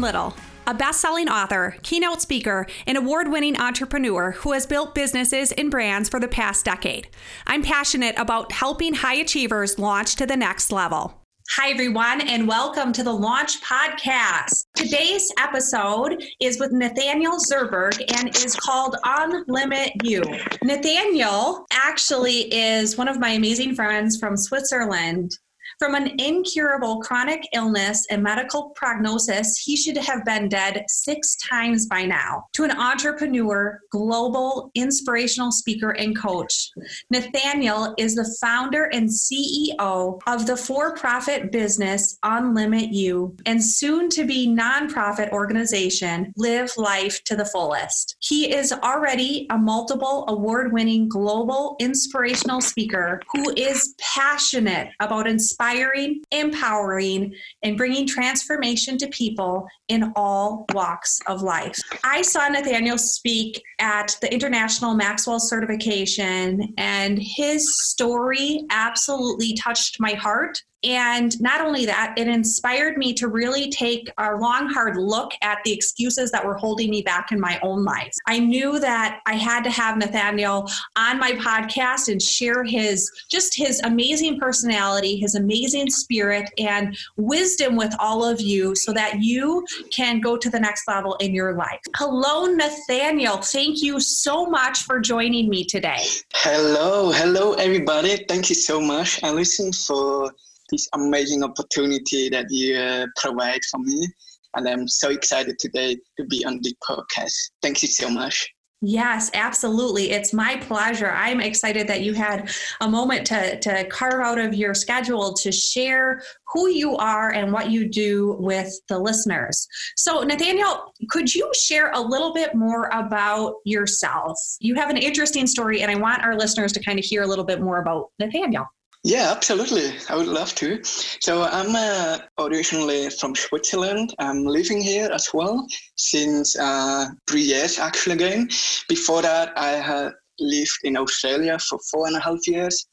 Little, a best selling author, keynote speaker, and award winning entrepreneur who has built businesses and brands for the past decade. I'm passionate about helping high achievers launch to the next level. Hi, everyone, and welcome to the Launch Podcast. Today's episode is with Nathaniel Zerberg and is called Unlimit You. Nathaniel actually is one of my amazing friends from Switzerland from an incurable chronic illness and medical prognosis, he should have been dead six times by now. To an entrepreneur, global, inspirational speaker, and coach, Nathaniel is the founder and CEO of the for profit business Unlimit You and soon to be nonprofit organization Live Life to the Fullest. He is already a multiple award winning global inspirational speaker who is passionate about inspiring inspiring, empowering, and bringing transformation to people in all walks of life. I saw Nathaniel speak at the International Maxwell Certification, and his story absolutely touched my heart and not only that, it inspired me to really take a long, hard look at the excuses that were holding me back in my own life. I knew that I had to have Nathaniel on my podcast and share his just his amazing personality, his amazing spirit, and wisdom with all of you so that you can go to the next level in your life. Hello, Nathaniel. Thank you so much for joining me today. Hello, hello, everybody. Thank you so much, Allison, for this amazing opportunity that you uh, provide for me. And I'm so excited today to be on the podcast. Thank you so much. Yes, absolutely. It's my pleasure. I'm excited that you had a moment to, to carve out of your schedule to share who you are and what you do with the listeners. So, Nathaniel, could you share a little bit more about yourself? You have an interesting story, and I want our listeners to kind of hear a little bit more about Nathaniel. Yeah, absolutely. I would love to. So I'm uh, originally from Switzerland. I'm living here as well since uh, three years actually again. Before that, I had lived in Australia for four and a half years.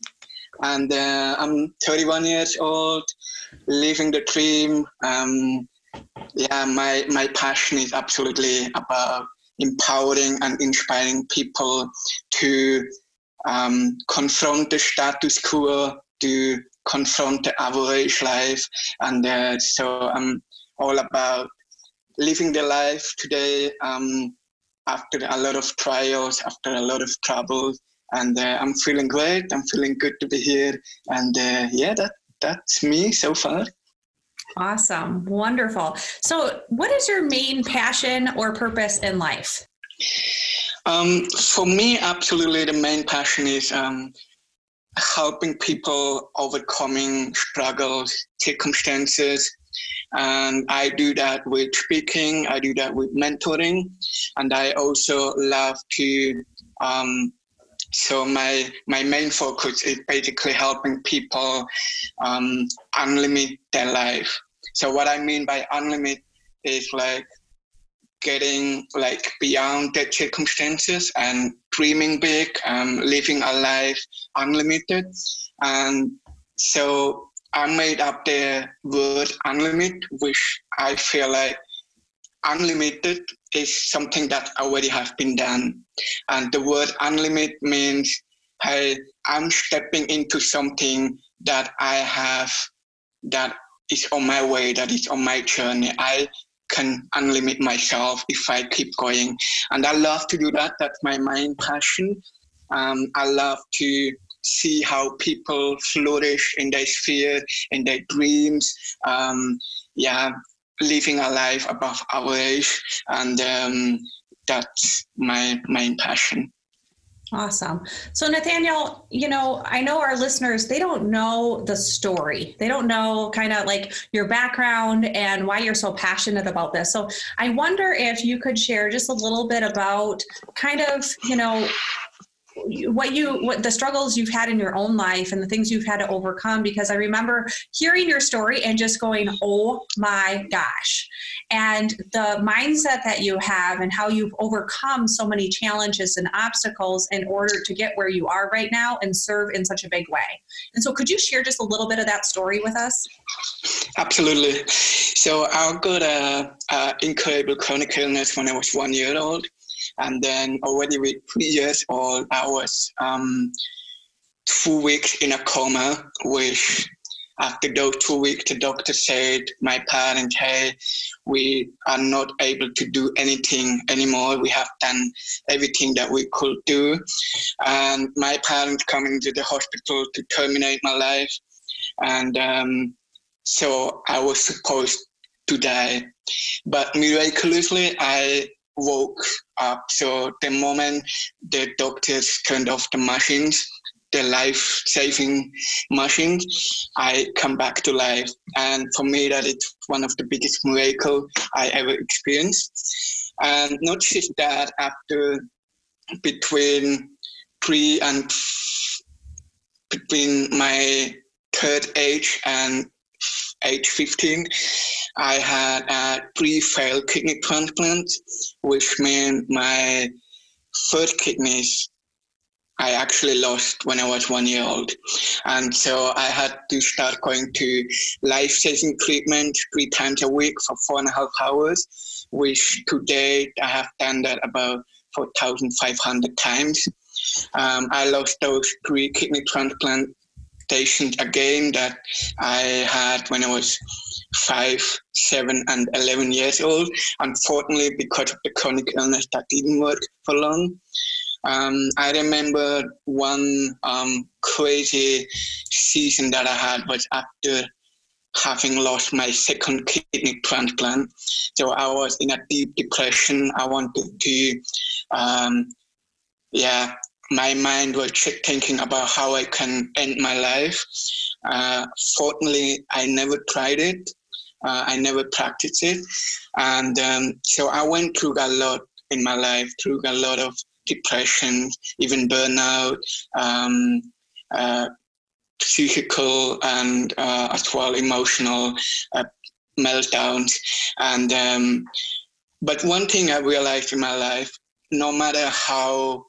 And uh, I'm 31 years old, living the dream. Um, yeah, my, my passion is absolutely about empowering and inspiring people to um, confront the status quo, to confront the average life. And uh, so I'm all about living the life today um, after a lot of trials, after a lot of trouble. And uh, I'm feeling great. I'm feeling good to be here. And uh, yeah, that that's me so far. Awesome. Wonderful. So, what is your main passion or purpose in life? Um, for me, absolutely, the main passion is um, helping people overcoming struggles, circumstances. And I do that with speaking, I do that with mentoring, and I also love to. Um, so my my main focus is basically helping people um, unlimit their life. So what I mean by unlimit is like getting like beyond the circumstances and dreaming big, and living a life unlimited. And so I made up the word unlimited, which I feel like unlimited is something that already have been done. And the word unlimited means, hey, I'm stepping into something that I have that is on my way, that is on my journey. I can unlimit myself if I keep going. And I love to do that. That's my main passion. Um, I love to see how people flourish in their sphere, in their dreams. Um, yeah, living a life above average. And um, that's my main passion. Awesome. So, Nathaniel, you know, I know our listeners, they don't know the story. They don't know kind of like your background and why you're so passionate about this. So, I wonder if you could share just a little bit about kind of, you know, what you what the struggles you've had in your own life and the things you've had to overcome because i remember hearing your story and just going oh my gosh. And the mindset that you have and how you've overcome so many challenges and obstacles in order to get where you are right now and serve in such a big way. And so could you share just a little bit of that story with us? Absolutely. So I got a, uh, a incurable chronic illness when I was one year old, and then already with three years old, I was um, two weeks in a coma, which after those two weeks, the doctor said, my parents, hey, we are not able to do anything anymore. We have done everything that we could do. And my parents coming to the hospital to terminate my life. And um, so I was supposed to die. But miraculously, I woke up. So the moment the doctors turned off the machines, the life-saving machines, I come back to life. And for me, that is one of the biggest miracle I ever experienced. And not just that, after between three and between my third age and age 15, I had a pre-failed kidney transplant, which meant my first kidneys I actually lost when I was one year old. And so I had to start going to life saving treatment three times a week for four and a half hours, which to date I have done that about 4,500 times. Um, I lost those three kidney transplantations again that I had when I was five, seven, and 11 years old. Unfortunately, because of the chronic illness, that didn't work for long. Um, I remember one um, crazy season that I had was after having lost my second kidney transplant. So I was in a deep depression. I wanted to, um, yeah, my mind was thinking about how I can end my life. Uh, fortunately, I never tried it. Uh, I never practiced it. And um, so I went through a lot in my life, through a lot of depression, even burnout, um, uh, physical and uh, as well emotional uh, meltdowns. And um, but one thing I realized in my life, no matter how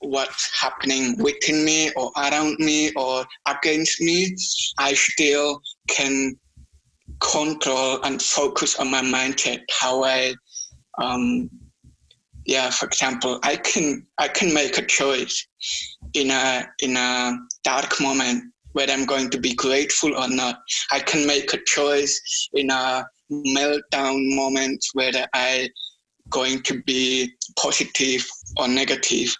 what's happening within me or around me or against me, I still can control and focus on my mindset, how I um, yeah for example i can i can make a choice in a in a dark moment whether i'm going to be grateful or not. I can make a choice in a meltdown moment whether i going to be positive or negative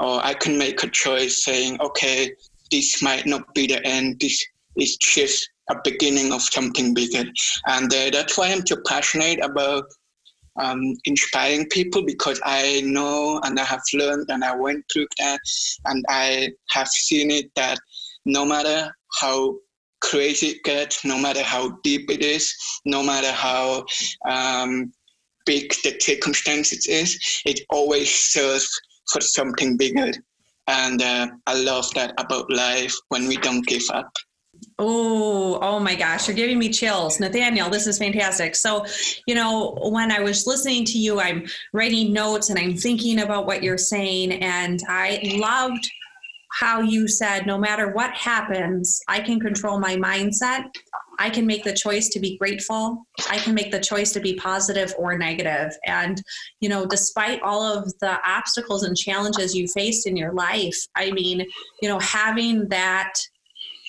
or i can make a choice saying okay this might not be the end. This is just a beginning of something bigger. And uh, that's why i'm so passionate about um, inspiring people because I know and I have learned and I went through that and I have seen it that no matter how crazy it gets, no matter how deep it is, no matter how um, big the circumstances is, it always serves for something bigger. And uh, I love that about life when we don't give up. Oh, oh my gosh, you're giving me chills. Nathaniel, this is fantastic. So, you know, when I was listening to you, I'm writing notes and I'm thinking about what you're saying. And I loved how you said, no matter what happens, I can control my mindset. I can make the choice to be grateful. I can make the choice to be positive or negative. And, you know, despite all of the obstacles and challenges you faced in your life, I mean, you know, having that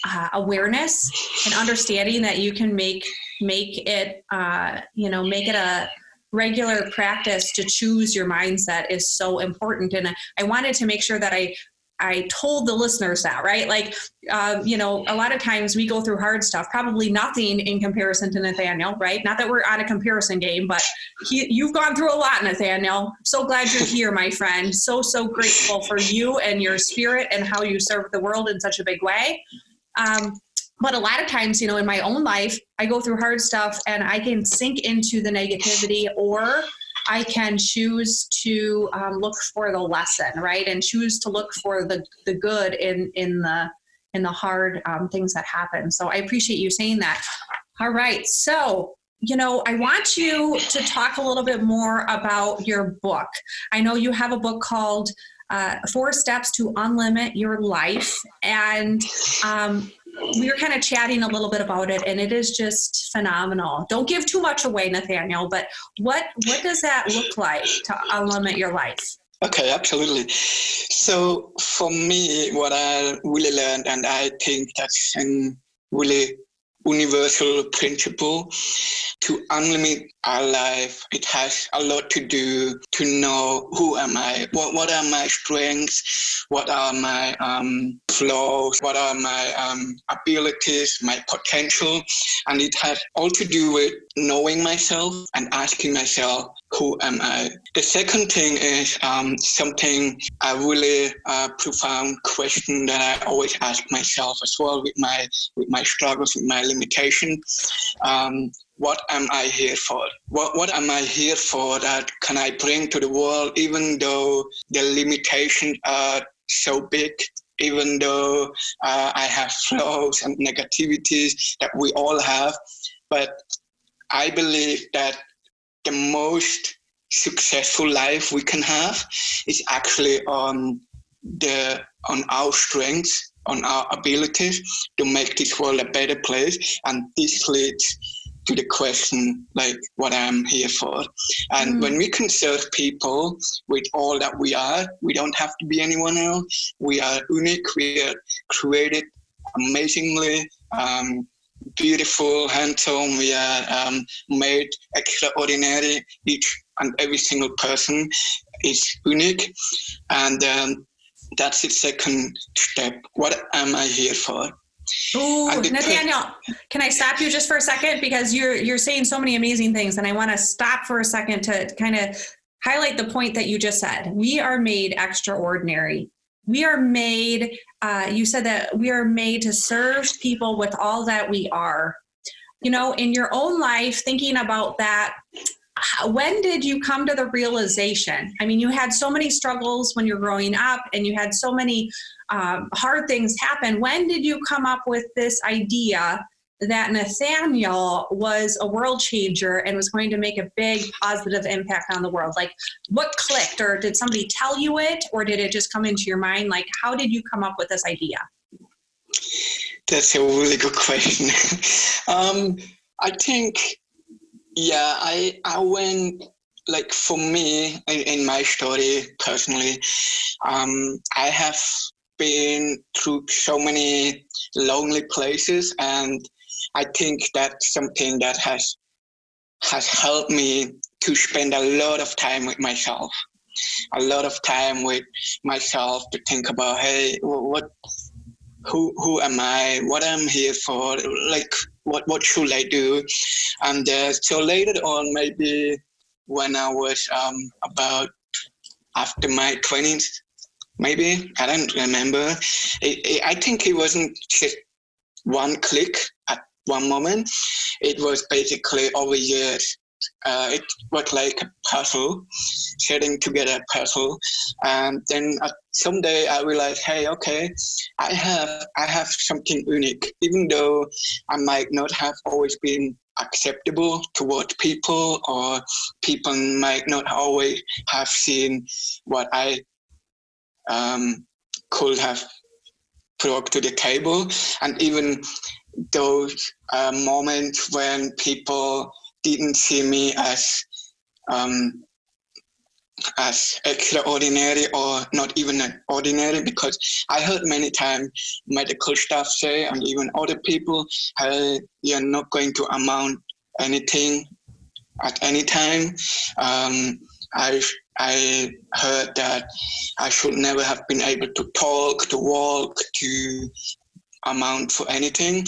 uh, awareness and understanding that you can make make it uh, you know make it a regular practice to choose your mindset is so important and i wanted to make sure that i I told the listeners that, right? Like, um, you know, a lot of times we go through hard stuff, probably nothing in comparison to Nathaniel, right? Not that we're on a comparison game, but he, you've gone through a lot, Nathaniel. So glad you're here, my friend. So, so grateful for you and your spirit and how you serve the world in such a big way. Um, but a lot of times, you know, in my own life, I go through hard stuff and I can sink into the negativity or I can choose to um, look for the lesson, right? And choose to look for the, the good in, in the in the hard um, things that happen. So I appreciate you saying that. All right. So you know, I want you to talk a little bit more about your book. I know you have a book called uh, Four Steps to Unlimit Your Life. And um, we were kind of chatting a little bit about it, and it is just phenomenal. Don't give too much away, Nathaniel. But what what does that look like to unlimit your life? Okay, absolutely. So for me, what I really learned, and I think that's a really universal principle to unlimit our life it has a lot to do to know who am i what, what are my strengths what are my um, flaws what are my um, abilities my potential and it has all to do with knowing myself and asking myself who am I? The second thing is um, something a really uh, profound question that I always ask myself as well with my with my struggles, with my limitations. Um, what am I here for? What what am I here for that can I bring to the world, even though the limitations are so big even though uh, I have flaws and negativities that we all have. But I believe that the most successful life we can have is actually on the on our strengths on our abilities to make this world a better place and this leads to the question like what i'm here for and mm. when we can serve people with all that we are we don't have to be anyone else we are unique we are created amazingly um, beautiful, handsome. We are um, made extraordinary. Each and every single person is unique, and um, that's the second step. What am I here for? Oh, Nathaniel, can I stop you just for a second? Because you're you're saying so many amazing things, and I want to stop for a second to kind of highlight the point that you just said. We are made extraordinary. We are made uh, you said that we are made to serve people with all that we are. You know in your own life thinking about that when did you come to the realization? I mean you had so many struggles when you're growing up and you had so many um, hard things happen when did you come up with this idea that Nathaniel was a world changer and was going to make a big positive impact on the world? Like, what clicked, or did somebody tell you it, or did it just come into your mind? Like, how did you come up with this idea? That's a really good question. um, I think, yeah, I I went like for me in, in my story personally, um, I have been through so many lonely places and I think that's something that has has helped me to spend a lot of time with myself, a lot of time with myself to think about, hey, what, who, who am I? What I'm here for? Like, what, what should I do? And uh, so later on, maybe when I was um, about after my twenties, maybe I don't remember. It, it, I think it wasn't just one click at one moment. It was basically over years. Uh, it was like a puzzle, setting together a puzzle, and then uh, someday I realized, hey, okay, I have I have something unique, even though I might not have always been acceptable toward people, or people might not always have seen what I um, could have brought to the table, and even those uh, moments when people didn't see me as um, as extraordinary or not even ordinary because I heard many times medical staff say and even other people, hey, you're not going to amount anything at any time. Um, I I heard that I should never have been able to talk, to walk, to amount for anything.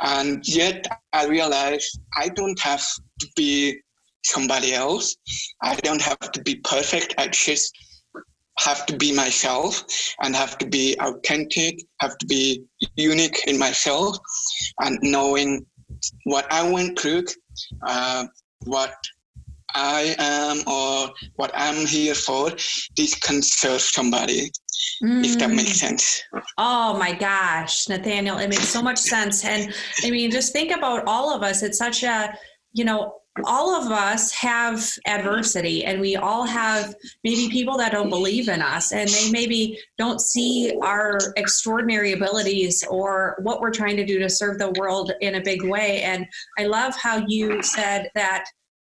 And yet I realized I don't have to be somebody else. I don't have to be perfect. I just have to be myself and have to be authentic, have to be unique in myself and knowing what I went through, uh, what I am or what I'm here for, this can serve somebody mm. if that makes mm. sense. Oh my gosh, Nathaniel, it makes so much sense. And I mean, just think about all of us. It's such a, you know, all of us have adversity and we all have maybe people that don't believe in us and they maybe don't see our extraordinary abilities or what we're trying to do to serve the world in a big way and i love how you said that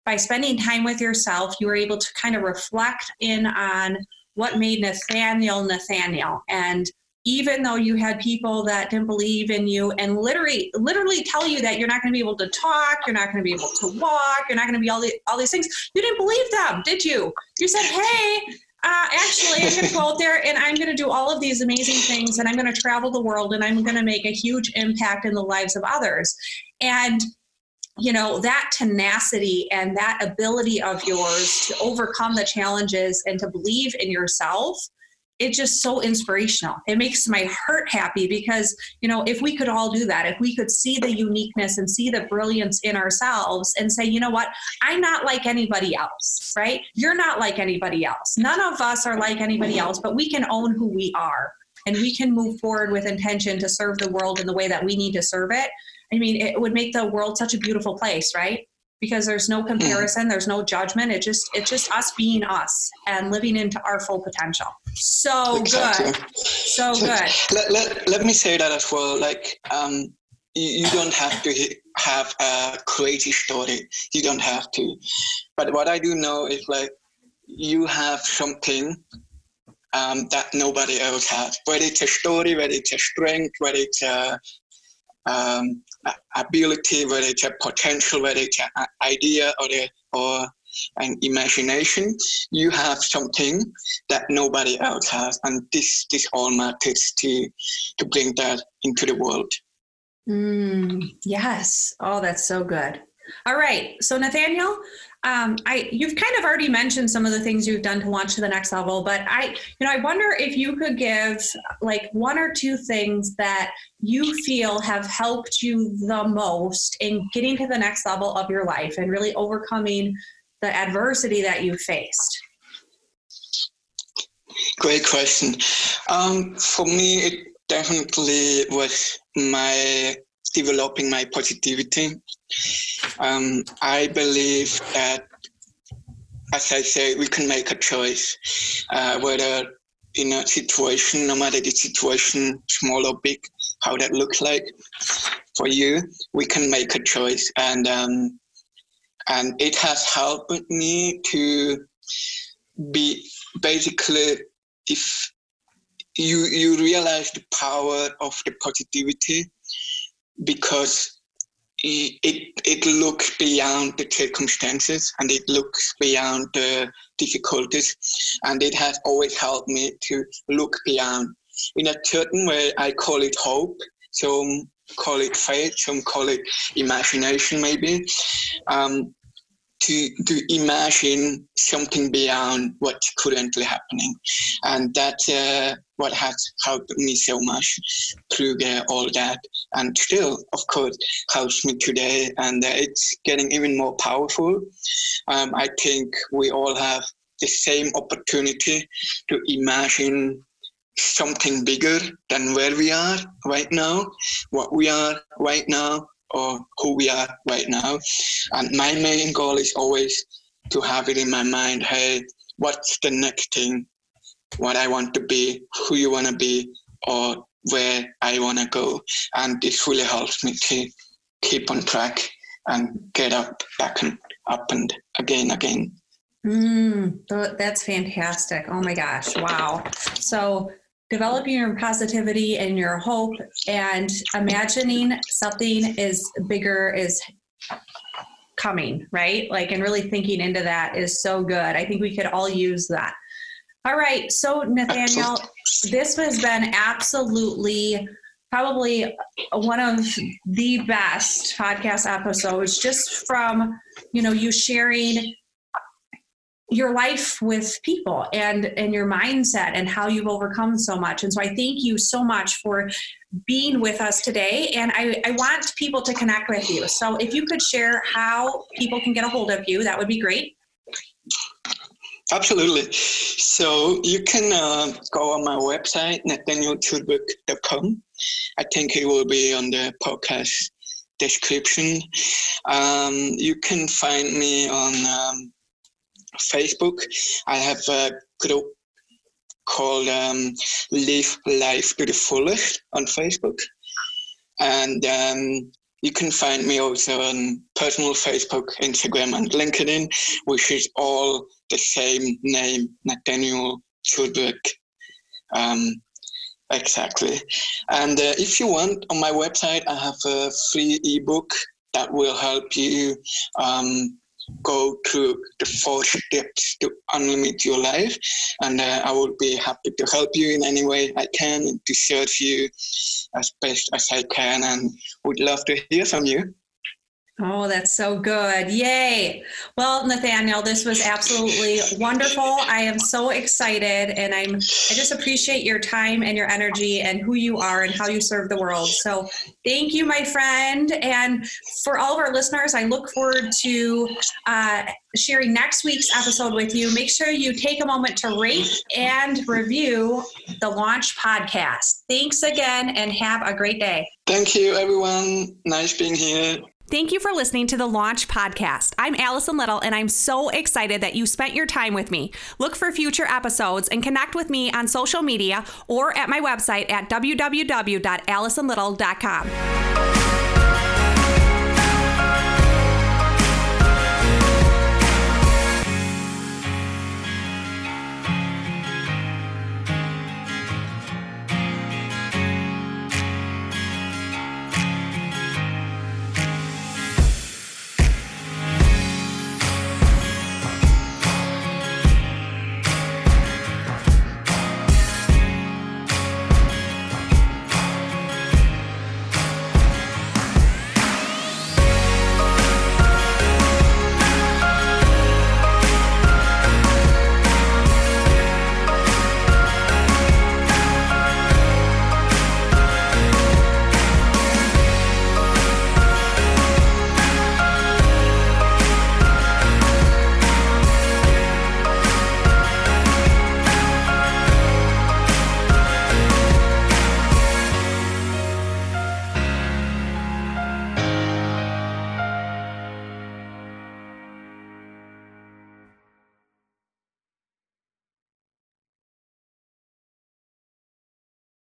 by spending time with yourself you were able to kind of reflect in on what made nathaniel nathaniel. And even though you had people that didn't believe in you and literally literally tell you that you're not going to be able to talk you're not going to be able to walk you're not going to be all, the, all these things you didn't believe them did you? You said hey uh, actually i'm going to go out there and i'm going to do all of these amazing things and i'm going to travel the world and i'm going to make a huge impact in the lives of others. And you know that tenacity and that ability of yours to overcome the challenges and to believe in yourself it's just so inspirational. It makes my heart happy because, you know, if we could all do that, if we could see the uniqueness and see the brilliance in ourselves and say, you know what, I'm not like anybody else, right? You're not like anybody else. None of us are like anybody else, but we can own who we are and we can move forward with intention to serve the world in the way that we need to serve it. I mean, it would make the world such a beautiful place, right? because there's no comparison there's no judgment. It just it's just us being us and living into our full potential. So exactly. good. So good. let, let, let me say that as well like um you, you don't have to have a crazy story. You don't have to. But what i do know is like you have something um, that nobody else has. Whether it's a story whether it's a strength whether it's a um, ability, whether it's a potential, whether it's an idea or, a, or an imagination, you have something that nobody else has, and this this all matters to to bring that into the world. Mm, yes. Oh, that's so good. All right. So Nathaniel, um, I you've kind of already mentioned some of the things you've done to launch to the next level, but I, you know, I wonder if you could give like one or two things that you feel have helped you the most in getting to the next level of your life and really overcoming the adversity that you faced. Great question. Um, for me, it definitely was my developing my positivity. Um, I believe that, as I say, we can make a choice, uh, whether in a situation, no matter the situation, small or big, how that looks like for you, we can make a choice, and um, and it has helped me to be basically if you you realize the power of the positivity because it it looks beyond the circumstances and it looks beyond the difficulties. And it has always helped me to look beyond. In a certain way i call it hope. Some call it faith some call it imagination maybe. Um, to to imagine something beyond what's currently happening, and that's uh, what has helped me so much through uh, all that, and still, of course, helps me today, and uh, it's getting even more powerful. Um, I think we all have the same opportunity to imagine something bigger than where we are right now, what we are right now, or who we are right now. And my main goal is always to have it in my mind hey, what's the next thing? What I want to be, who you want to be, or where I want to go. And this really helps me to keep on track and get up, back and up and again, again. Mm, that's fantastic. Oh my gosh. Wow. So developing your positivity and your hope and imagining something is bigger is coming, right? Like, and really thinking into that is so good. I think we could all use that. All right. So, Nathaniel, this has been absolutely probably one of the best podcast episodes just from, you know, you sharing your life with people and and your mindset and how you've overcome so much. And so i thank you so much for being with us today. And i, I want people to connect with you. So if you could share how people can get a hold of you that would be great. Absolutely. So you can uh, go on my website nathanieltulberg.com i think it will be on the podcast description. Um, you can find me on um, Facebook. I have a group called um, Live Life to the Fullest on Facebook. And um, you can find me also on personal Facebook, Instagram, and LinkedIn, which is all the same name, Nathaniel Chudwick. Um, exactly. And uh, if you want, on my website, I have a free ebook that will help you um, go through the four steps to unlimit your life. And uh, I will be happy to help you in any way I can and to serve you as best as I can and would love to hear from you. Oh, that's so good. Yay. Well, Nathaniel, this was absolutely wonderful. I am so excited and I'm I just appreciate your time and your energy and who you are and how you serve the world. So, thank you, my friend. And for all of our listeners, I look forward to uh, sharing next week's episode with you. Make sure you take a moment to rate and review the Launch podcast. Thanks again and have a great day. Thank you, everyone. Nice being here. Thank you for listening to the Launch Podcast. I'm Allison Little, and I'm so excited that you spent your time with me. Look for future episodes and connect with me on social media or at my website at www.allisonlittle.com.